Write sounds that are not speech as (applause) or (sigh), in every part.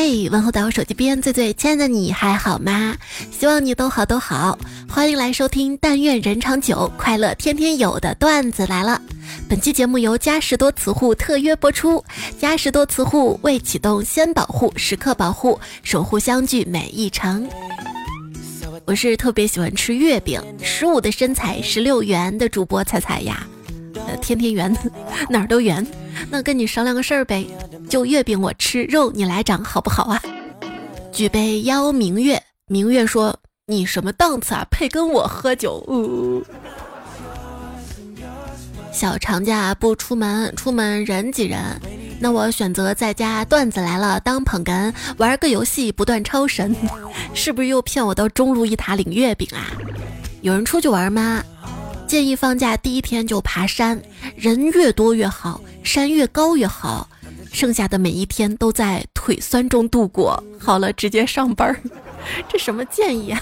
嘿，问候到手机边最最亲爱的你还好吗？希望你都好都好。欢迎来收听《但愿人长久，快乐天天有》的段子来了。本期节目由嘉实多磁护特约播出。嘉实多磁护未启动先保护，时刻保护，守护相聚每一程。我是特别喜欢吃月饼，十五的身材，十六圆的主播彩彩呀，呃，天天圆，哪儿都圆。那跟你商量个事儿呗，就月饼我吃，肉你来长，好不好啊？举杯邀明月，明月说：“你什么档次啊？配跟我喝酒？”呜。小长假不出门，出门人挤人，那我选择在家。段子来了，当捧哏，玩个游戏不断超神，(laughs) 是不是又骗我到中路一塔领月饼啊？有人出去玩吗？建议放假第一天就爬山，人越多越好，山越高越好。剩下的每一天都在腿酸中度过。好了，直接上班。这什么建议啊？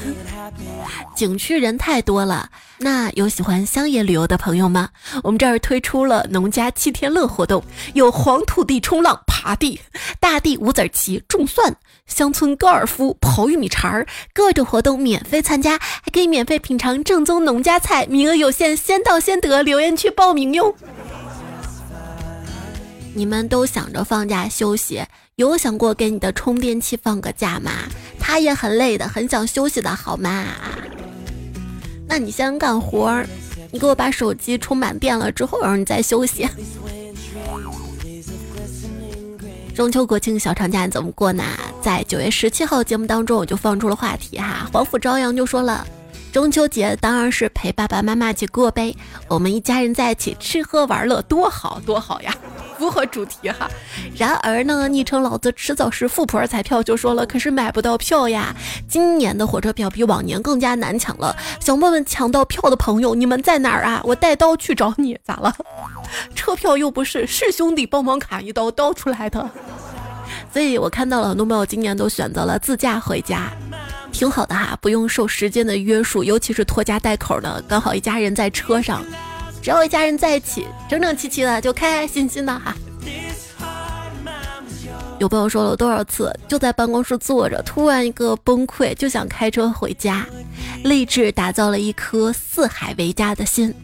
景区人太多了，那有喜欢乡野旅游的朋友吗？我们这儿推出了农家七天乐活动，有黄土地冲浪、爬地、大地五子棋、种蒜、乡村高尔夫、刨玉米茬儿，各种活动免费参加，还可以免费品尝正宗农家菜，名额有限，先到先得，留言区报名哟。你们都想着放假休息，有想过给你的充电器放个假吗？他也很累的，很想休息的好吗？那你先干活儿，你给我把手机充满电了之后，然后你再休息。中秋国庆小长假你怎么过呢？在九月十七号节目当中，我就放出了话题哈，黄甫朝阳就说了。中秋节当然是陪爸爸妈妈一起过呗，我们一家人在一起吃喝玩乐，多好多好呀，符合主题哈。然而呢，昵称老子迟早是富婆彩票就说了，可是买不到票呀。今年的火车票比往年更加难抢了，想问问抢到票的朋友，你们在哪儿啊？我带刀去找你，咋了？(laughs) 车票又不是，是兄弟帮忙砍一刀刀出来的。所以我看到了很多朋友今年都选择了自驾回家。挺好的哈，不用受时间的约束，尤其是拖家带口的，刚好一家人在车上，只要一家人在一起，整整齐齐的就开开心心的哈。有朋友说了多少次，就在办公室坐着，突然一个崩溃，就想开车回家，立志打造了一颗四海为家的心，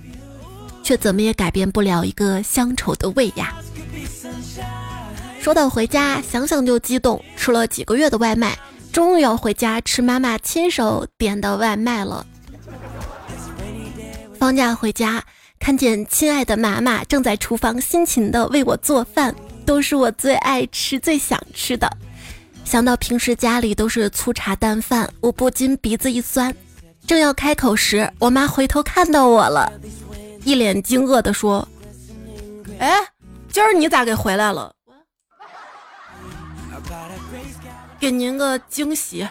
却怎么也改变不了一个乡愁的胃呀。说到回家，想想就激动，吃了几个月的外卖。终于要回家吃妈妈亲手点的外卖了。放假回家，看见亲爱的妈妈正在厨房辛勤的为我做饭，都是我最爱吃、最想吃的。想到平时家里都是粗茶淡饭，我不禁鼻子一酸。正要开口时，我妈回头看到我了，一脸惊愕的说：“哎，今儿你咋给回来了？”给您个惊喜，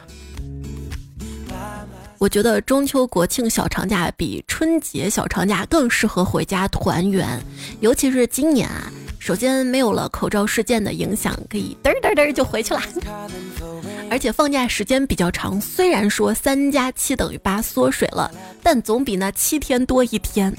我觉得中秋国庆小长假比春节小长假更适合回家团圆，尤其是今年啊，首先没有了口罩事件的影响，可以嘚嘚嘚就回去了，而且放假时间比较长，虽然说三加七等于八缩水了，但总比那七天多一天，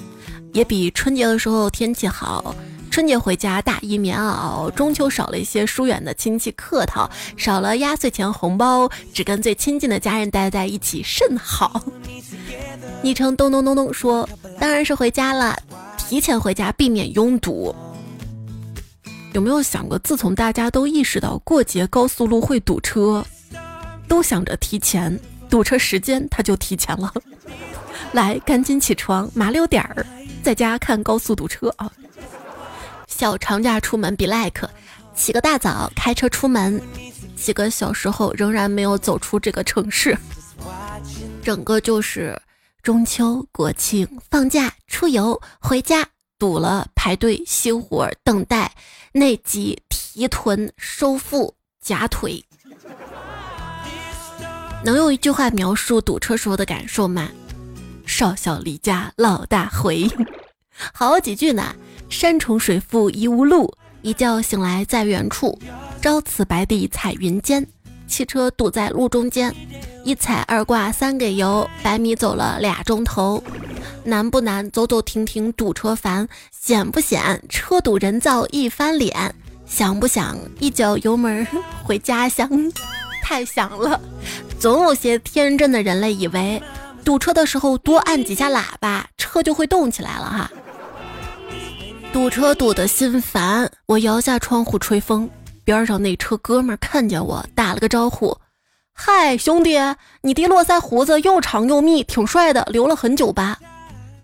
也比春节的时候天气好。春节回家大衣棉袄，中秋少了一些疏远的亲戚客套，少了压岁钱红包，只跟最亲近的家人待在一起甚好。昵称咚咚咚咚说，当然是回家了，提前回家避免拥堵。有没有想过，自从大家都意识到过节高速路会堵车，都想着提前堵车时间，他就提前了。(laughs) 来，赶紧起床，麻溜点儿，在家看高速堵车啊。小长假出门比 like，起个大早开车出门，几个小时后仍然没有走出这个城市。整个就是中秋、国庆放假出游回家堵了排队熄火等待内急提臀收腹夹腿。能用一句话描述堵车时候的感受吗？少小离家老大回。(laughs) 好几句呢。山重水复疑无路，一觉醒来在远处。朝辞白帝彩云间，汽车堵在路中间。一踩二挂三给油，百米走了俩钟头。难不难？走走停停堵车烦。险不险？车堵人造一翻脸。想不想一脚油门 (laughs) 回家乡？(laughs) 太想了。总有些天真的人类以为，堵车的时候多按几下喇叭，车就会动起来了哈。堵车堵得心烦，我摇下窗户吹风，边上那车哥们看见我，打了个招呼：“嗨，兄弟，你的络腮胡子又长又密，挺帅的，留了很久吧？”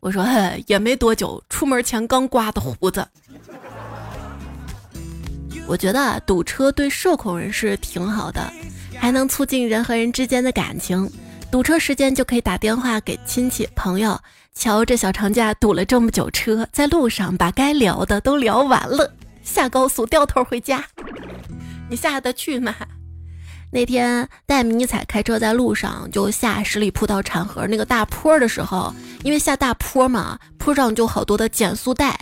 我说：“嘿，也没多久，出门前刚刮的胡子。”我觉得堵车对社恐人士挺好的，还能促进人和人之间的感情。堵车时间就可以打电话给亲戚朋友。瞧，这小长假堵了这么久车，在路上把该聊的都聊完了，下高速掉头回家，你下得去吗？那天带迷彩开车在路上，就下十里铺到产河那个大坡的时候，因为下大坡嘛，坡上就好多的减速带。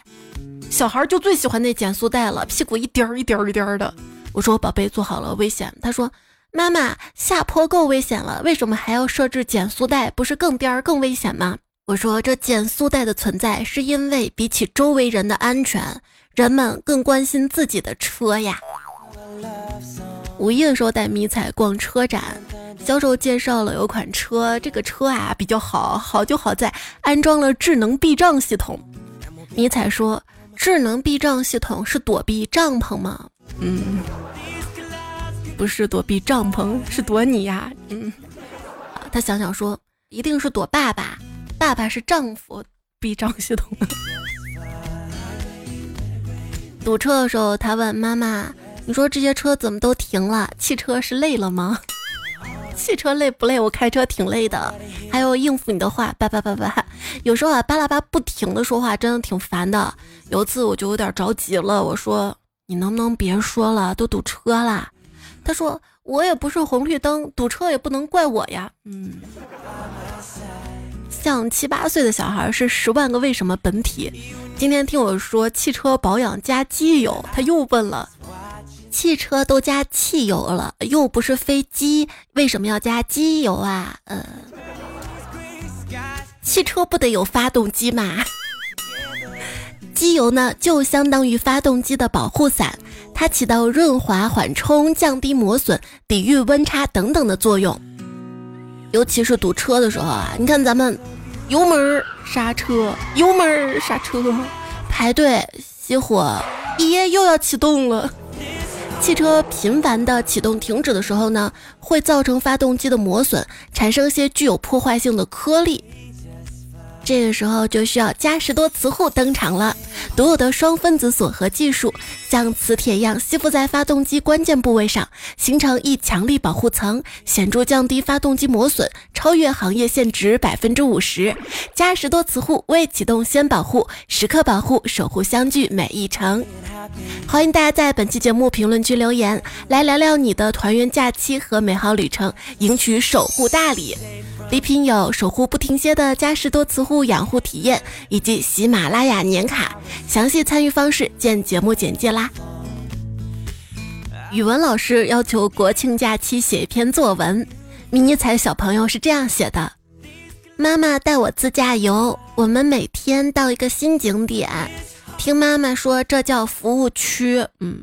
小孩就最喜欢那减速带了，屁股一颠儿一颠儿一颠儿的。我说：“宝贝，坐好了，危险。”他说：“妈妈，下坡够危险了，为什么还要设置减速带？不是更颠儿更危险吗？”我说：“这减速带的存在，是因为比起周围人的安全，人们更关心自己的车呀。”五一的时候带迷彩逛车展，销售介绍了有款车，这个车啊比较好，好就好在安装了智能避障系统。迷彩说。智能避障系统是躲避帐篷吗？嗯，不是躲避帐篷，是躲你呀。嗯，他想想说，一定是躲爸爸，爸爸是丈夫。避障系统。(laughs) 堵车的时候，他问妈妈：“你说这些车怎么都停了？汽车是累了吗？” (laughs) 汽车累不累？我开车挺累的，还有应付你的话，叭叭叭叭。有时候啊，巴拉巴不停的说话，真的挺烦的。有一次我就有点着急了，我说：“你能不能别说了，都堵车啦。”他说：“我也不是红绿灯，堵车也不能怪我呀。”嗯，像七八岁的小孩是十万个为什么本体。今天听我说汽车保养加机油，他又问了。汽车都加汽油了，又不是飞机，为什么要加机油啊？呃，汽车不得有发动机吗？机油呢，就相当于发动机的保护伞，它起到润滑、缓冲、降低磨损、抵御温差等等的作用。尤其是堵车的时候啊，你看咱们油门刹车，油门刹车，排队熄火，耶，又要启动了。汽车频繁的启动停止的时候呢，会造成发动机的磨损，产生一些具有破坏性的颗粒。这个时候就需要嘉实多磁护登场了，独有的双分子锁合技术，像磁铁一样吸附在发动机关键部位上，形成一强力保护层，显著降低发动机磨损，超越行业限值百分之五十。嘉实多磁护未启动先保护，时刻保护，守护相聚每一程。欢迎大家在本期节目评论区留言，来聊聊你的团圆假期和美好旅程，赢取守护大礼。礼品有守护不停歇的嘉实多磁护养护体验，以及喜马拉雅年卡。详细参与方式见节目简介啦。语文老师要求国庆假期写一篇作文，迷你彩小朋友是这样写的：妈妈带我自驾游，我们每天到一个新景点，听妈妈说这叫服务区。嗯，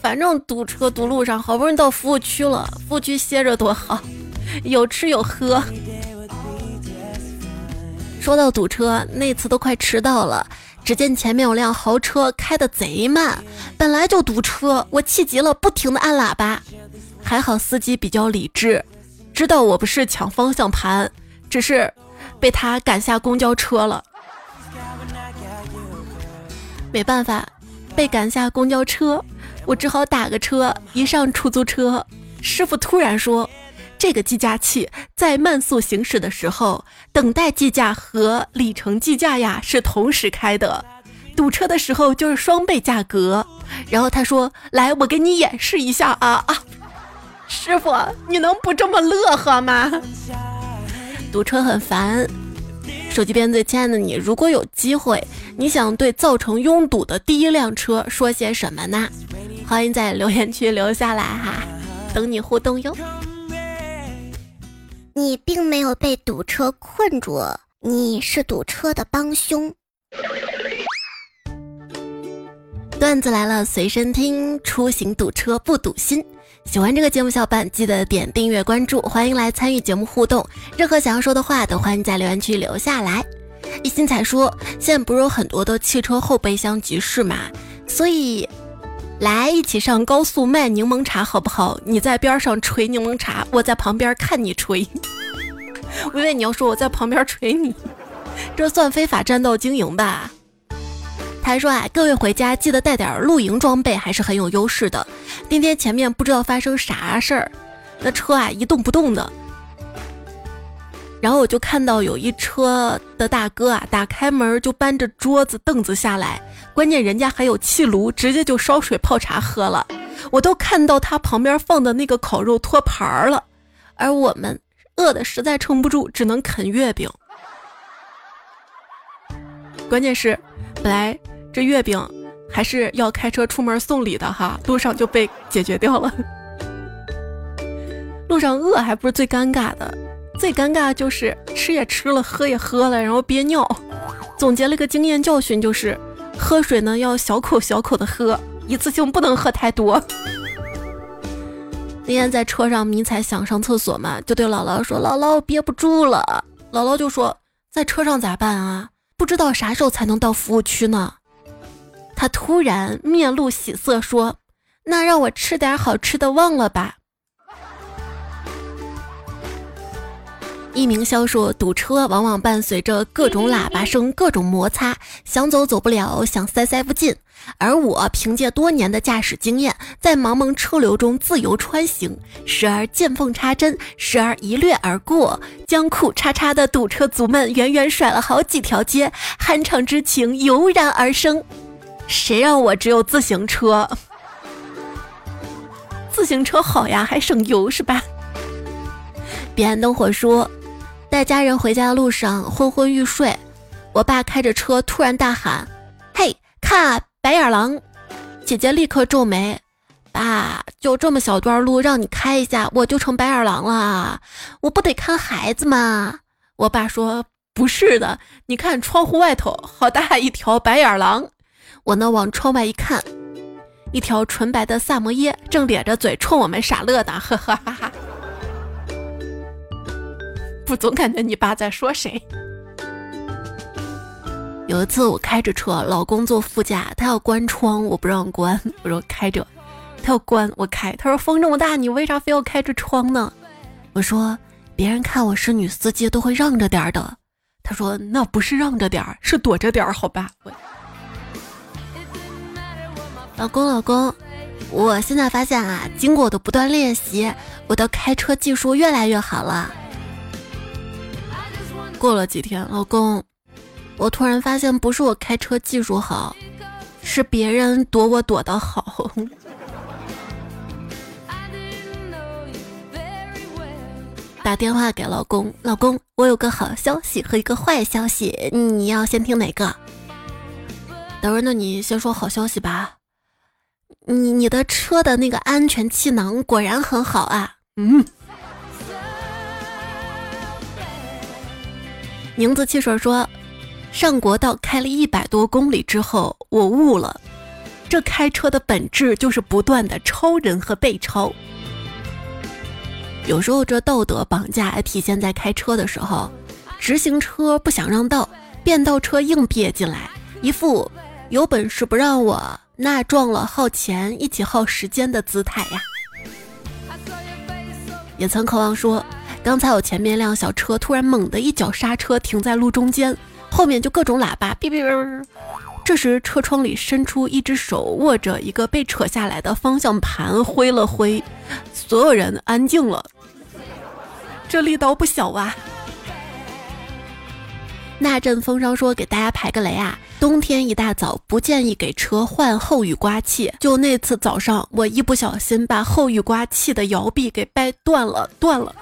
反正堵车堵路上，好不容易到服务区了，服务区歇着多好。有吃有喝。说到堵车，那次都快迟到了，只见前面有辆豪车开的贼慢，本来就堵车，我气急了，不停的按喇叭。还好司机比较理智，知道我不是抢方向盘，只是被他赶下公交车了。没办法，被赶下公交车，我只好打个车。一上出租车，师傅突然说。这个计价器在慢速行驶的时候，等待计价和里程计价呀是同时开的，堵车的时候就是双倍价格。然后他说：“来，我给你演示一下啊啊，师傅，你能不这么乐呵吗？”堵车很烦。手机边最亲爱的你，如果有机会，你想对造成拥堵的第一辆车说些什么呢？欢迎在留言区留下来哈，等你互动哟。你并没有被堵车困住，你是堵车的帮凶。段子来了，随身听，出行堵车不堵心。喜欢这个节目，小伙伴记得点订阅关注，欢迎来参与节目互动。任何想要说的话，都欢迎在留言区留下来。一心才说，现在不是有很多的汽车后备箱集市嘛，所以来一起上高速卖柠檬茶好不好？你在边上锤柠檬茶，我在旁边看你锤。我以为你要说我在旁边锤你，这算非法占道经营吧？他还说啊，各位回家记得带点露营装备，还是很有优势的。今天前面不知道发生啥事儿，那车啊一动不动的，然后我就看到有一车的大哥啊，打开门就搬着桌子凳子下来，关键人家还有气炉，直接就烧水泡茶喝了。我都看到他旁边放的那个烤肉托盘了，而我们饿的实在撑不住，只能啃月饼。关键是本来。这月饼还是要开车出门送礼的哈，路上就被解决掉了。(laughs) 路上饿还不是最尴尬的，最尴尬就是吃也吃了，喝也喝了，然后憋尿。总结了个经验教训，就是喝水呢要小口小口的喝，一次性不能喝太多。那天在车上迷彩想上厕所嘛，就对姥姥说：“姥姥憋不住了。”姥姥就说：“在车上咋办啊？不知道啥时候才能到服务区呢。”他突然面露喜色，说：“那让我吃点好吃的，忘了吧。”一名销说：“堵车往往伴随着各种喇叭声、各种摩擦，想走走不了，想塞塞不进。而我凭借多年的驾驶经验，在茫茫车流中自由穿行，时而见缝插针，时而一掠而过，将裤叉叉的堵车族们远远甩了好几条街，酣畅之情油然而生。”谁让我只有自行车？自行车好呀，还省油是吧？彼岸灯火说，带家人回家的路上昏昏欲睡，我爸开着车突然大喊：“嘿，看白眼狼！”姐姐立刻皱眉：“爸，就这么小段路让你开一下，我就成白眼狼了？我不得看孩子吗？”我爸说：“不是的，你看窗户外头好大一条白眼狼。”我呢，往窗外一看，一条纯白的萨摩耶正咧着嘴冲我们傻乐呢，呵呵哈哈。不总感觉你爸在说谁？有一次我开着车，老公坐副驾，他要关窗，我不让关，我说开着，他要关我开，他说风这么大，你为啥非要开着窗呢？我说别人看我是女司机都会让着点儿的，他说那不是让着点儿，是躲着点儿，好吧？老公，老公，我现在发现啊，经过我的不断练习，我的开车技术越来越好了。过了几天，老公，我突然发现不是我开车技术好，是别人躲我躲得好。(laughs) 打电话给老公，老公，我有个好消息和一个坏消息，你要先听哪个？等会儿，那你先说好消息吧。你你的车的那个安全气囊果然很好啊，嗯。宁子汽水说，上国道开了一百多公里之后，我悟了，这开车的本质就是不断的超人和被超。有时候这道德绑架还体现在开车的时候，直行车不想让道，变道车硬憋进来，一副有本事不让我。那撞了耗钱一起耗时间的姿态呀！也曾渴望说，刚才我前面一辆小车突然猛地一脚刹车停在路中间，后面就各种喇叭哔哔哔。这时车窗里伸出一只手，握着一个被扯下来的方向盘挥了挥，所有人安静了。这力道不小啊！那阵风声说：“给大家排个雷啊！冬天一大早不建议给车换后雨刮器。就那次早上，我一不小心把后雨刮器的摇臂给掰断了，断了。”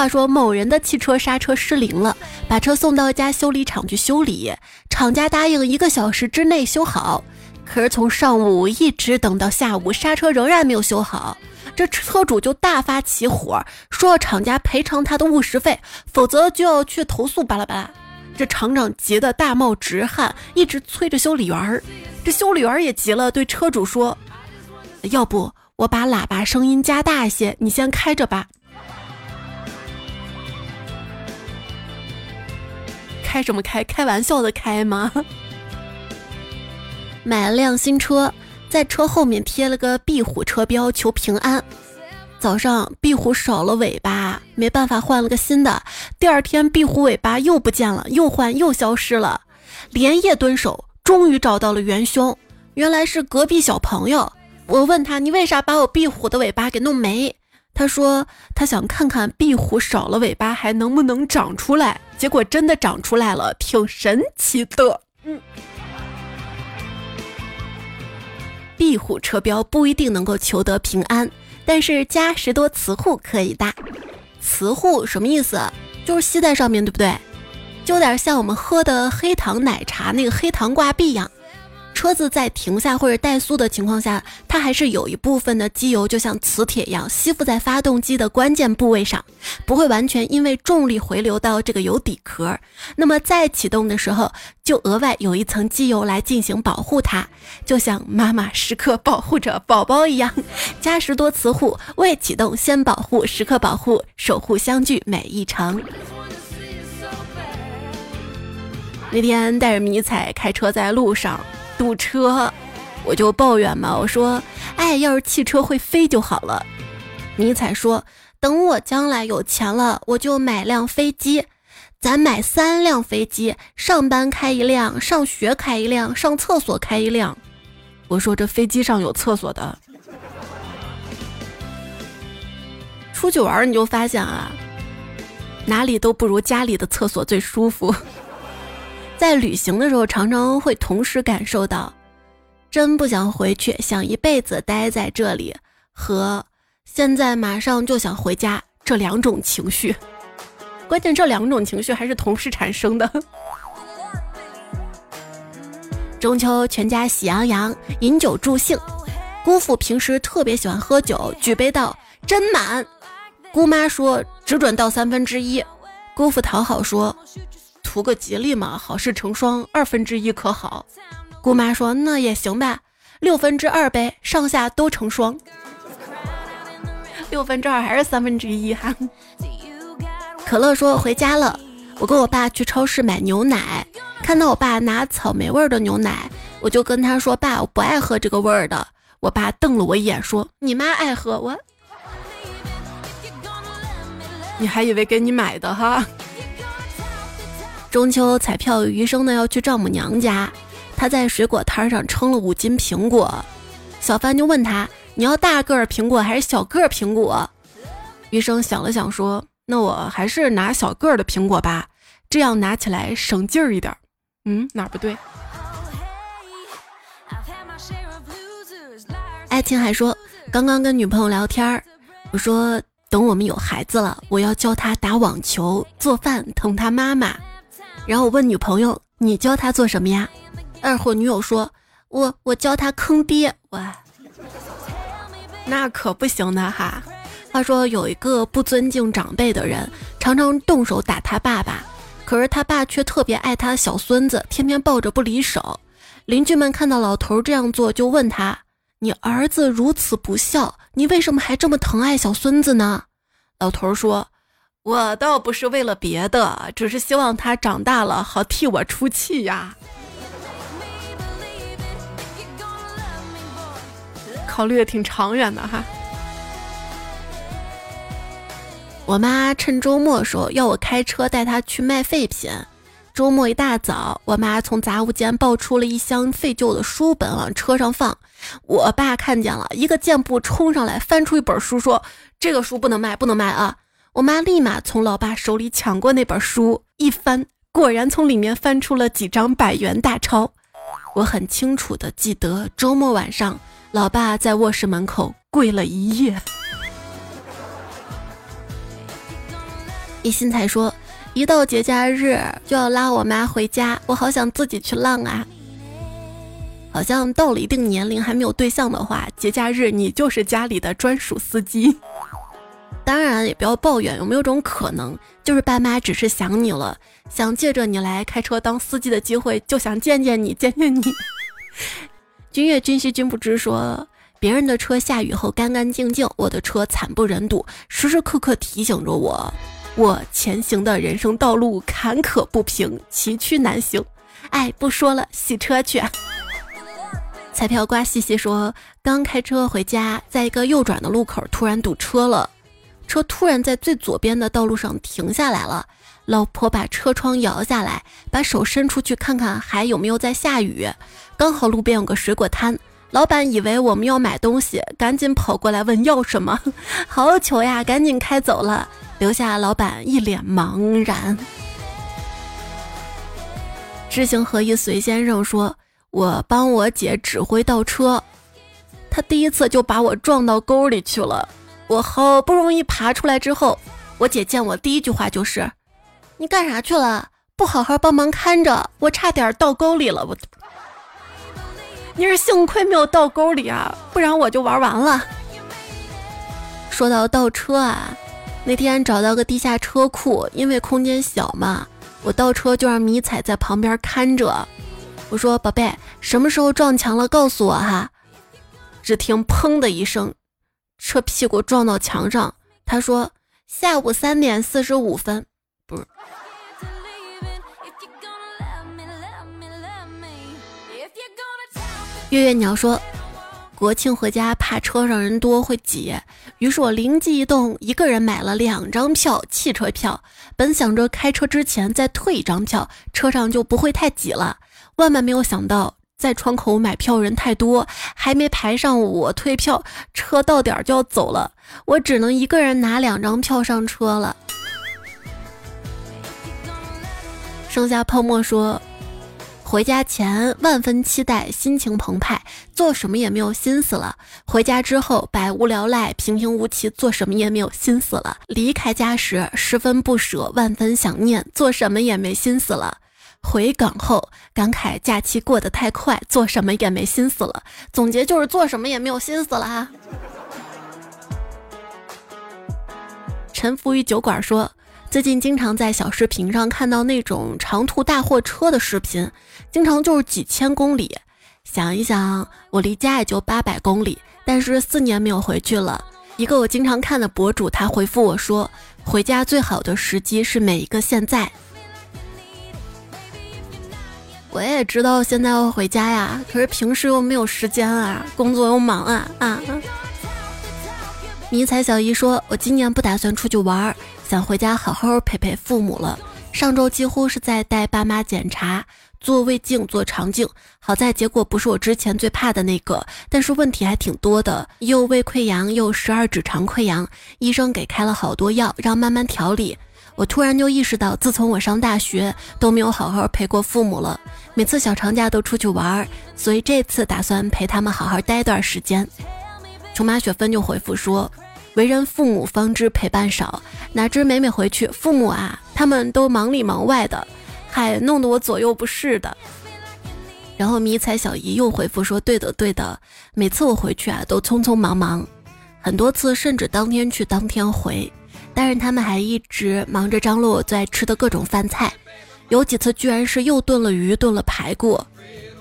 话说某人的汽车刹车失灵了，把车送到一家修理厂去修理，厂家答应一个小时之内修好，可是从上午一直等到下午，刹车仍然没有修好。这车主就大发起火，说厂家赔偿他的误食费，否则就要去投诉。巴拉巴拉，这厂长急得大冒直汗，一直催着修理员儿。这修理员也急了，对车主说：“要不我把喇叭声音加大一些，你先开着吧。”开什么开？开玩笑的开吗？(laughs) 买了辆新车，在车后面贴了个壁虎车标，求平安。早上壁虎少了尾巴，没办法换了个新的。第二天壁虎尾巴又不见了，又换又消失了，连夜蹲守，终于找到了元凶，原来是隔壁小朋友。我问他：“你为啥把我壁虎的尾巴给弄没？”他说他想看看壁虎少了尾巴还能不能长出来，结果真的长出来了，挺神奇的。嗯，壁虎车标不一定能够求得平安，但是加十多磁护可以的。磁护什么意思？就是吸在上面，对不对？就有点像我们喝的黑糖奶茶那个黑糖挂壁一样。车子在停下或者怠速的情况下，它还是有一部分的机油，就像磁铁一样吸附在发动机的关键部位上，不会完全因为重力回流到这个油底壳。那么在启动的时候，就额外有一层机油来进行保护它，就像妈妈时刻保护着宝宝一样。嘉实多磁护，未启动先保护，时刻保护，守护相聚每一程。那天带着迷彩开车在路上。堵车，我就抱怨嘛，我说，哎，要是汽车会飞就好了。迷彩说，等我将来有钱了，我就买辆飞机，咱买三辆飞机，上班开一辆，上学开一辆，上厕所开一辆。我说这飞机上有厕所的。(laughs) 出去玩你就发现啊，哪里都不如家里的厕所最舒服。在旅行的时候，常常会同时感受到，真不想回去，想一辈子待在这里，和现在马上就想回家这两种情绪。关键这两种情绪还是同时产生的。(laughs) 中秋全家喜洋洋，饮酒助兴。姑父平时特别喜欢喝酒，举杯道：“斟满。”姑妈说：“只准倒三分之一。”姑父讨好说。图个吉利嘛，好事成双，二分之一可好？姑妈说那也行吧，六分之二呗，上下都成双。六分之二还是三分之一哈？可乐说回家了，我跟我爸去超市买牛奶，看到我爸拿草莓味的牛奶，我就跟他说爸，我不爱喝这个味儿的。我爸瞪了我一眼说你妈爱喝我，你还以为给你买的哈？中秋彩票余生呢要去丈母娘家，他在水果摊上称了五斤苹果，小贩就问他：“你要大个儿苹果还是小个儿苹果？”余生想了想说：“那我还是拿小个儿的苹果吧，这样拿起来省劲儿一点。”嗯，哪不对？爱琴还说：“刚刚跟女朋友聊天儿，我说等我们有孩子了，我要教他打网球、做饭、疼他妈妈。”然后我问女朋友：“你教他做什么呀？”二货女友说：“我我教他坑爹。”哇，那可不行的哈。话说有一个不尊敬长辈的人，常常动手打他爸爸，可是他爸却特别爱他的小孙子，天天抱着不离手。邻居们看到老头这样做，就问他：“你儿子如此不孝，你为什么还这么疼爱小孙子呢？”老头说。我倒不是为了别的，只是希望他长大了好替我出气呀。考虑的挺长远的哈。我妈趁周末说要我开车带她去卖废品。周末一大早，我妈从杂物间抱出了一箱废旧的书本往车上放。我爸看见了，一个箭步冲上来，翻出一本书说：“这个书不能卖，不能卖啊！”我妈立马从老爸手里抢过那本书，一翻，果然从里面翻出了几张百元大钞。我很清楚的记得，周末晚上，老爸在卧室门口跪了一夜。一心才说，一到节假日就要拉我妈回家，我好想自己去浪啊。好像到了一定年龄还没有对象的话，节假日你就是家里的专属司机。当然也不要抱怨，有没有种可能，就是爸妈只是想你了，想借着你来开车当司机的机会，就想见见你，见见你。君越君兮君不知，说别人的车下雨后干干净净，我的车惨不忍睹，时时刻刻提醒着我，我前行的人生道路坎坷不平，崎岖难行。哎，不说了，洗车去。彩票瓜西西说，刚开车回家，在一个右转的路口突然堵车了，车突然在最左边的道路上停下来了。老婆把车窗摇下来，把手伸出去看看还有没有在下雨。刚好路边有个水果摊，老板以为我们要买东西，赶紧跑过来问要什么，(laughs) 好糗呀！赶紧开走了，留下老板一脸茫然。知行合一随先生说：“我帮我姐指挥倒车，她第一次就把我撞到沟里去了。我好不容易爬出来之后，我姐见我第一句话就是：‘你干啥去了？不好好帮忙看着，我差点倒沟里了。’我，你是幸亏没有倒沟里啊，不然我就玩完了。说到倒车啊，那天找到个地下车库，因为空间小嘛。”我倒车就让迷彩在旁边看着，我说：“宝贝，什么时候撞墙了告诉我哈。”只听“砰”的一声，车屁股撞到墙上。他说：“下午三点四十五分，不是。”月月鸟说。国庆回家怕车上人多会挤，于是我灵机一动，一个人买了两张票，汽车票。本想着开车之前再退一张票，车上就不会太挤了。万万没有想到，在窗口买票人太多，还没排上我退票，车到点就要走了，我只能一个人拿两张票上车了。剩下泡沫说。回家前万分期待，心情澎湃，做什么也没有心思了。回家之后百无聊赖，平平无奇，做什么也没有心思了。离开家时十分不舍，万分想念，做什么也没心思了。回港后感慨假期过得太快，做什么也没心思了。总结就是做什么也没有心思了哈。沉浮于酒馆说。最近经常在小视频上看到那种长途大货车的视频，经常就是几千公里。想一想，我离家也就八百公里，但是四年没有回去了。一个我经常看的博主，他回复我说：“回家最好的时机是每一个现在。”我也知道现在要回家呀，可是平时又没有时间啊，工作又忙啊啊！迷彩小姨说：“我今年不打算出去玩。”想回家好好陪陪父母了。上周几乎是在带爸妈检查，做胃镜、做肠镜。好在结果不是我之前最怕的那个，但是问题还挺多的，又胃溃疡，又十二指肠溃疡。医生给开了好多药，让慢慢调理。我突然就意识到，自从我上大学都没有好好陪过父母了。每次小长假都出去玩，所以这次打算陪他们好好待一段时间。琼马雪芬就回复说。为人父母方知陪伴少，哪知每每回去，父母啊，他们都忙里忙外的，还弄得我左右不是的。然后迷彩小姨又回复说：“对的，对的，每次我回去啊，都匆匆忙忙，很多次甚至当天去当天回，但是他们还一直忙着张罗我最爱吃的各种饭菜，有几次居然是又炖了鱼，炖了排骨。”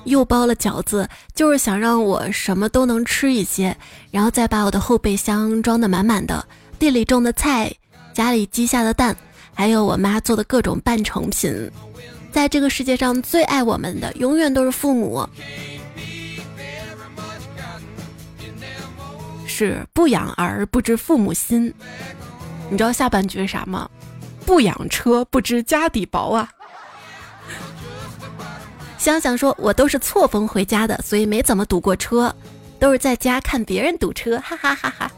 又包了饺子，就是想让我什么都能吃一些，然后再把我的后备箱装得满满的，地里种的菜，家里鸡下的蛋，还有我妈做的各种半成品。在这个世界上最爱我们的，永远都是父母。是不养儿不知父母心，你知道下半句是啥吗？不养车不知家底薄啊。想想说，我都是错峰回家的，所以没怎么堵过车，都是在家看别人堵车，哈哈哈哈。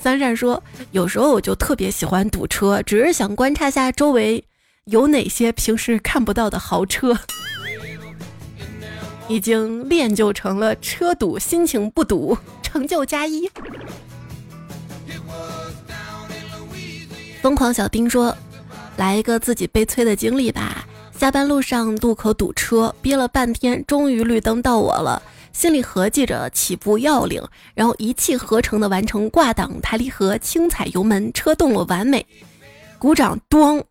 三闪说，有时候我就特别喜欢堵车，只是想观察下周围有哪些平时看不到的豪车。已经练就成了车堵心情不堵，成就加一。疯狂小丁说，来一个自己悲催的经历吧。下班路上路口堵车，憋了半天，终于绿灯到我了。心里合计着起步要领，然后一气呵成的完成挂档、抬离合、轻踩油门，车动了完美，鼓掌，咣，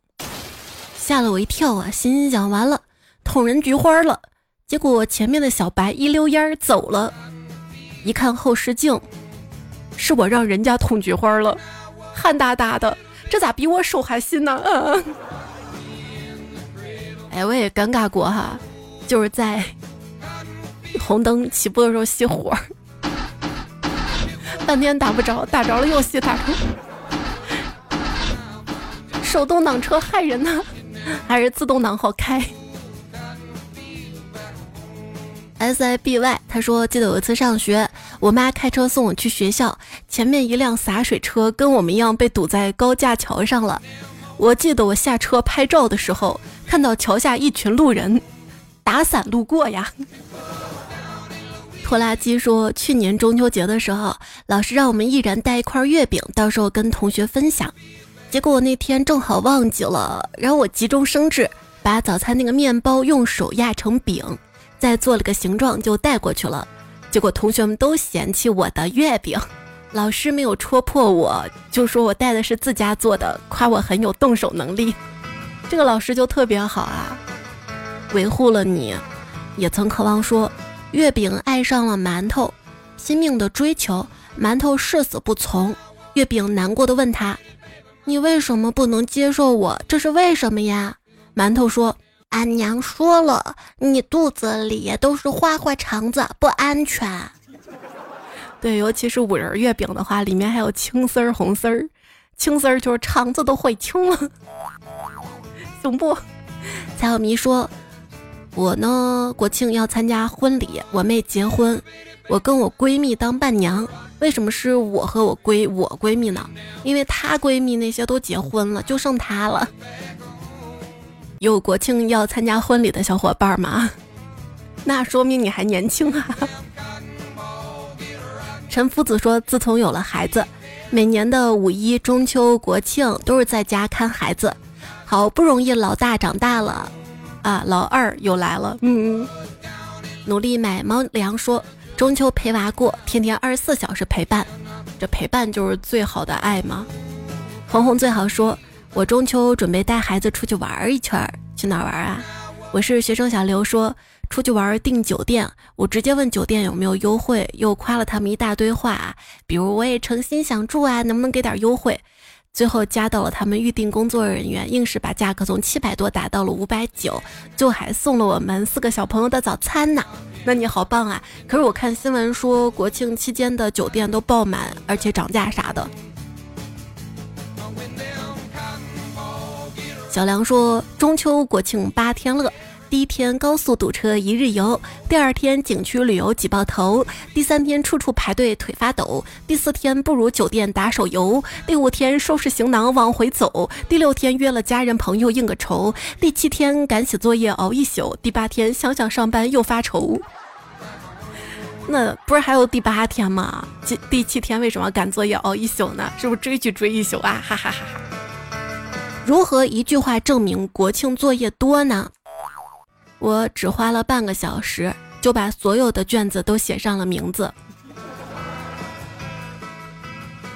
吓了我一跳啊！心想完了，捅人菊花了。结果前面的小白一溜烟走了，一看后视镜，是我让人家捅菊花了，汗哒哒的，这咋比我手还新呢？嗯哎，我也尴尬过哈，就是在红灯起步的时候熄火，半天打不着，打着了又熄，打着。手动挡车害人呢，还是自动挡好开？S I B Y，他说记得有一次上学，我妈开车送我去学校，前面一辆洒水车跟我们一样被堵在高架桥上了。我记得我下车拍照的时候，看到桥下一群路人打伞路过呀。(laughs) 拖拉机说，去年中秋节的时候，老师让我们一人带一块月饼，到时候跟同学分享。结果那天正好忘记了，然后我急中生智，把早餐那个面包用手压成饼。再做了个形状就带过去了，结果同学们都嫌弃我的月饼，老师没有戳破我，就说我带的是自家做的，夸我很有动手能力。这个老师就特别好啊，维护了你。也曾渴望说，月饼爱上了馒头，拼命的追求，馒头誓死不从。月饼难过的问他：“你为什么不能接受我？这是为什么呀？”馒头说。俺娘说了，你肚子里都是花花肠子，不安全。对，尤其是五仁月饼的话，里面还有青丝儿、红丝儿，青丝儿就是肠子都悔青了，行不？蔡小迷说，我呢国庆要参加婚礼，我妹结婚，我跟我闺蜜当伴娘。为什么是我和我闺我闺蜜呢？因为她闺蜜那些都结婚了，就剩她了。有国庆要参加婚礼的小伙伴吗？(laughs) 那说明你还年轻啊！(laughs) 陈夫子说，自从有了孩子，每年的五一、中秋、国庆都是在家看孩子。好不容易老大长大了，啊，老二又来了。嗯，努力买猫粮，说中秋陪娃过，天天二十四小时陪伴，这陪伴就是最好的爱吗？红红最好说。我中秋准备带孩子出去玩一圈，去哪玩啊？我是学生小刘，说出去玩订酒店，我直接问酒店有没有优惠，又夸了他们一大堆话，比如我也诚心想住啊，能不能给点优惠？最后加到了他们预定工作人员，硬是把价格从七百多打到了五百九，就还送了我们四个小朋友的早餐呢。那你好棒啊！可是我看新闻说国庆期间的酒店都爆满，而且涨价啥的。小梁说：“中秋国庆八天乐，第一天高速堵车一日游，第二天景区旅游挤爆头，第三天处处排队腿发抖，第四天不如酒店打手游，第五天收拾行囊往回走，第六天约了家人朋友应个酬，第七天赶写作业熬一宿，第八天想想上班又发愁。那不是还有第八天吗？第第七天为什么赶作业熬一宿呢？是不是追剧追一宿啊？哈哈哈哈！”如何一句话证明国庆作业多呢？我只花了半个小时就把所有的卷子都写上了名字。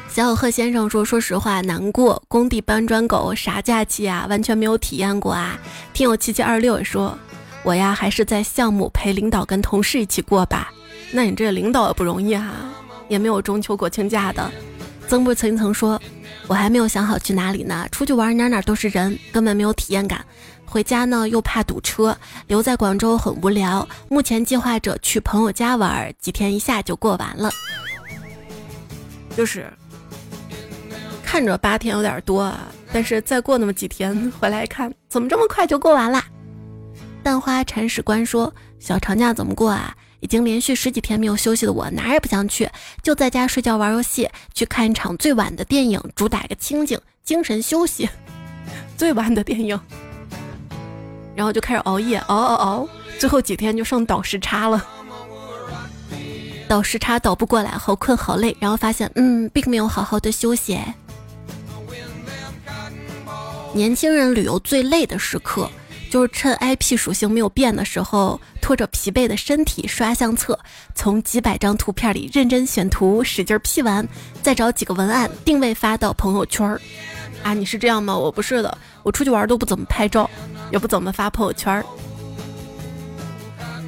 小小贺先生说：“说实话，难过。工地搬砖狗啥假期啊？完全没有体验过啊。”听友七七二六也说：“我呀，还是在项目陪领导跟同事一起过吧。那你这领导也不容易哈，也没有中秋国庆假的。”曾不曾曾说。我还没有想好去哪里呢，出去玩哪哪都是人，根本没有体验感。回家呢又怕堵车，留在广州很无聊。目前计划着去朋友家玩，几天一下就过完了。就是看着八天有点多啊，但是再过那么几天回来看，怎么这么快就过完啦？蛋花铲屎官说：“小长假怎么过啊？”已经连续十几天没有休息的我，哪儿也不想去，就在家睡觉、玩游戏，去看一场最晚的电影，主打一个清静、精神休息。(laughs) 最晚的电影，然后就开始熬夜，熬熬熬，最后几天就剩倒时差了。倒时差倒不过来，好困好累，然后发现，嗯，并没有好好的休息。年轻人旅游最累的时刻。就是趁 IP 属性没有变的时候，拖着疲惫的身体刷相册，从几百张图片里认真选图，使劲 P 完，再找几个文案定位发到朋友圈儿。啊，你是这样吗？我不是的，我出去玩都不怎么拍照，也不怎么发朋友圈儿。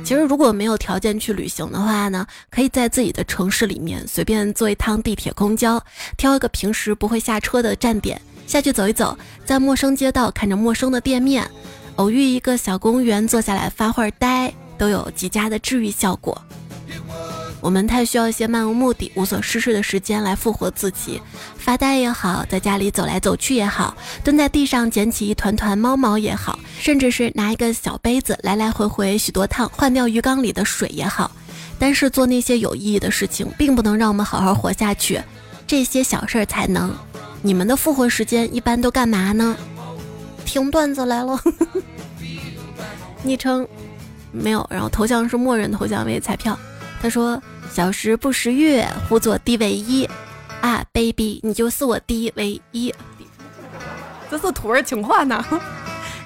其实如果没有条件去旅行的话呢，可以在自己的城市里面随便坐一趟地铁、公交，挑一个平时不会下车的站点下去走一走，在陌生街道看着陌生的店面，偶遇一个小公园坐下来发会儿呆，都有极佳的治愈效果。我们太需要一些漫无目的、无所事事的时间来复活自己，发呆也好，在家里走来走去也好，蹲在地上捡起一团团猫毛也好，甚至是拿一个小杯子来来回回许多趟换掉鱼缸里的水也好。但是做那些有意义的事情，并不能让我们好好活下去，这些小事儿才能。你们的复活时间一般都干嘛呢？听段子来了，(laughs) 昵称没有，然后头像是默认头像为彩票。他说：“小时不识月，呼作地为一啊，baby，你就是我地为一。”这是土味情话呢。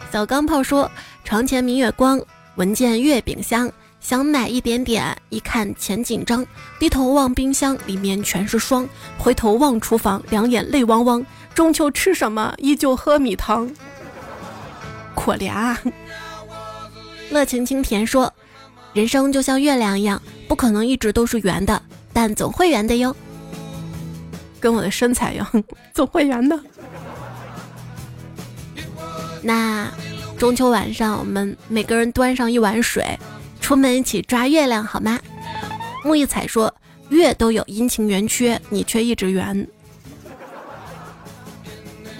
小钢炮说：“床前明月光，闻见月饼香，想买一点点，一看钱紧张，低头望冰箱，里面全是霜。回头望厨房，两眼泪汪汪。中秋吃什么？依旧喝米汤。可怜啊。”乐晴清甜说。人生就像月亮一样，不可能一直都是圆的，但总会圆的哟。跟我的身材一样，总会圆的。那中秋晚上，我们每个人端上一碗水，出门一起抓月亮好吗？木一彩说：“月都有阴晴圆缺，你却一直圆。”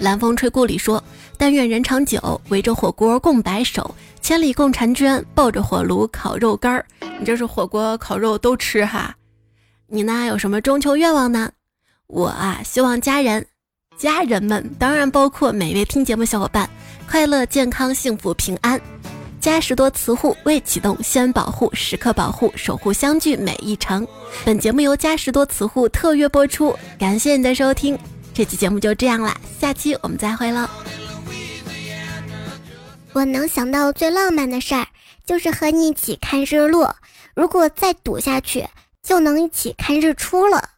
蓝风吹故里说：“但愿人长久，围着火锅共白首。”千里共婵娟，抱着火炉烤肉干儿。你这是火锅烤肉都吃哈？你呢？有什么中秋愿望呢？我啊，希望家人、家人们，当然包括每位听节目小伙伴，快乐、健康、幸福、平安。嘉实多磁护未启动先保护，时刻保护，守护相聚每一程。本节目由嘉实多磁护特约播出，感谢你的收听。这期节目就这样啦，下期我们再会了。我能想到最浪漫的事儿，就是和你一起看日落。如果再赌下去，就能一起看日出了。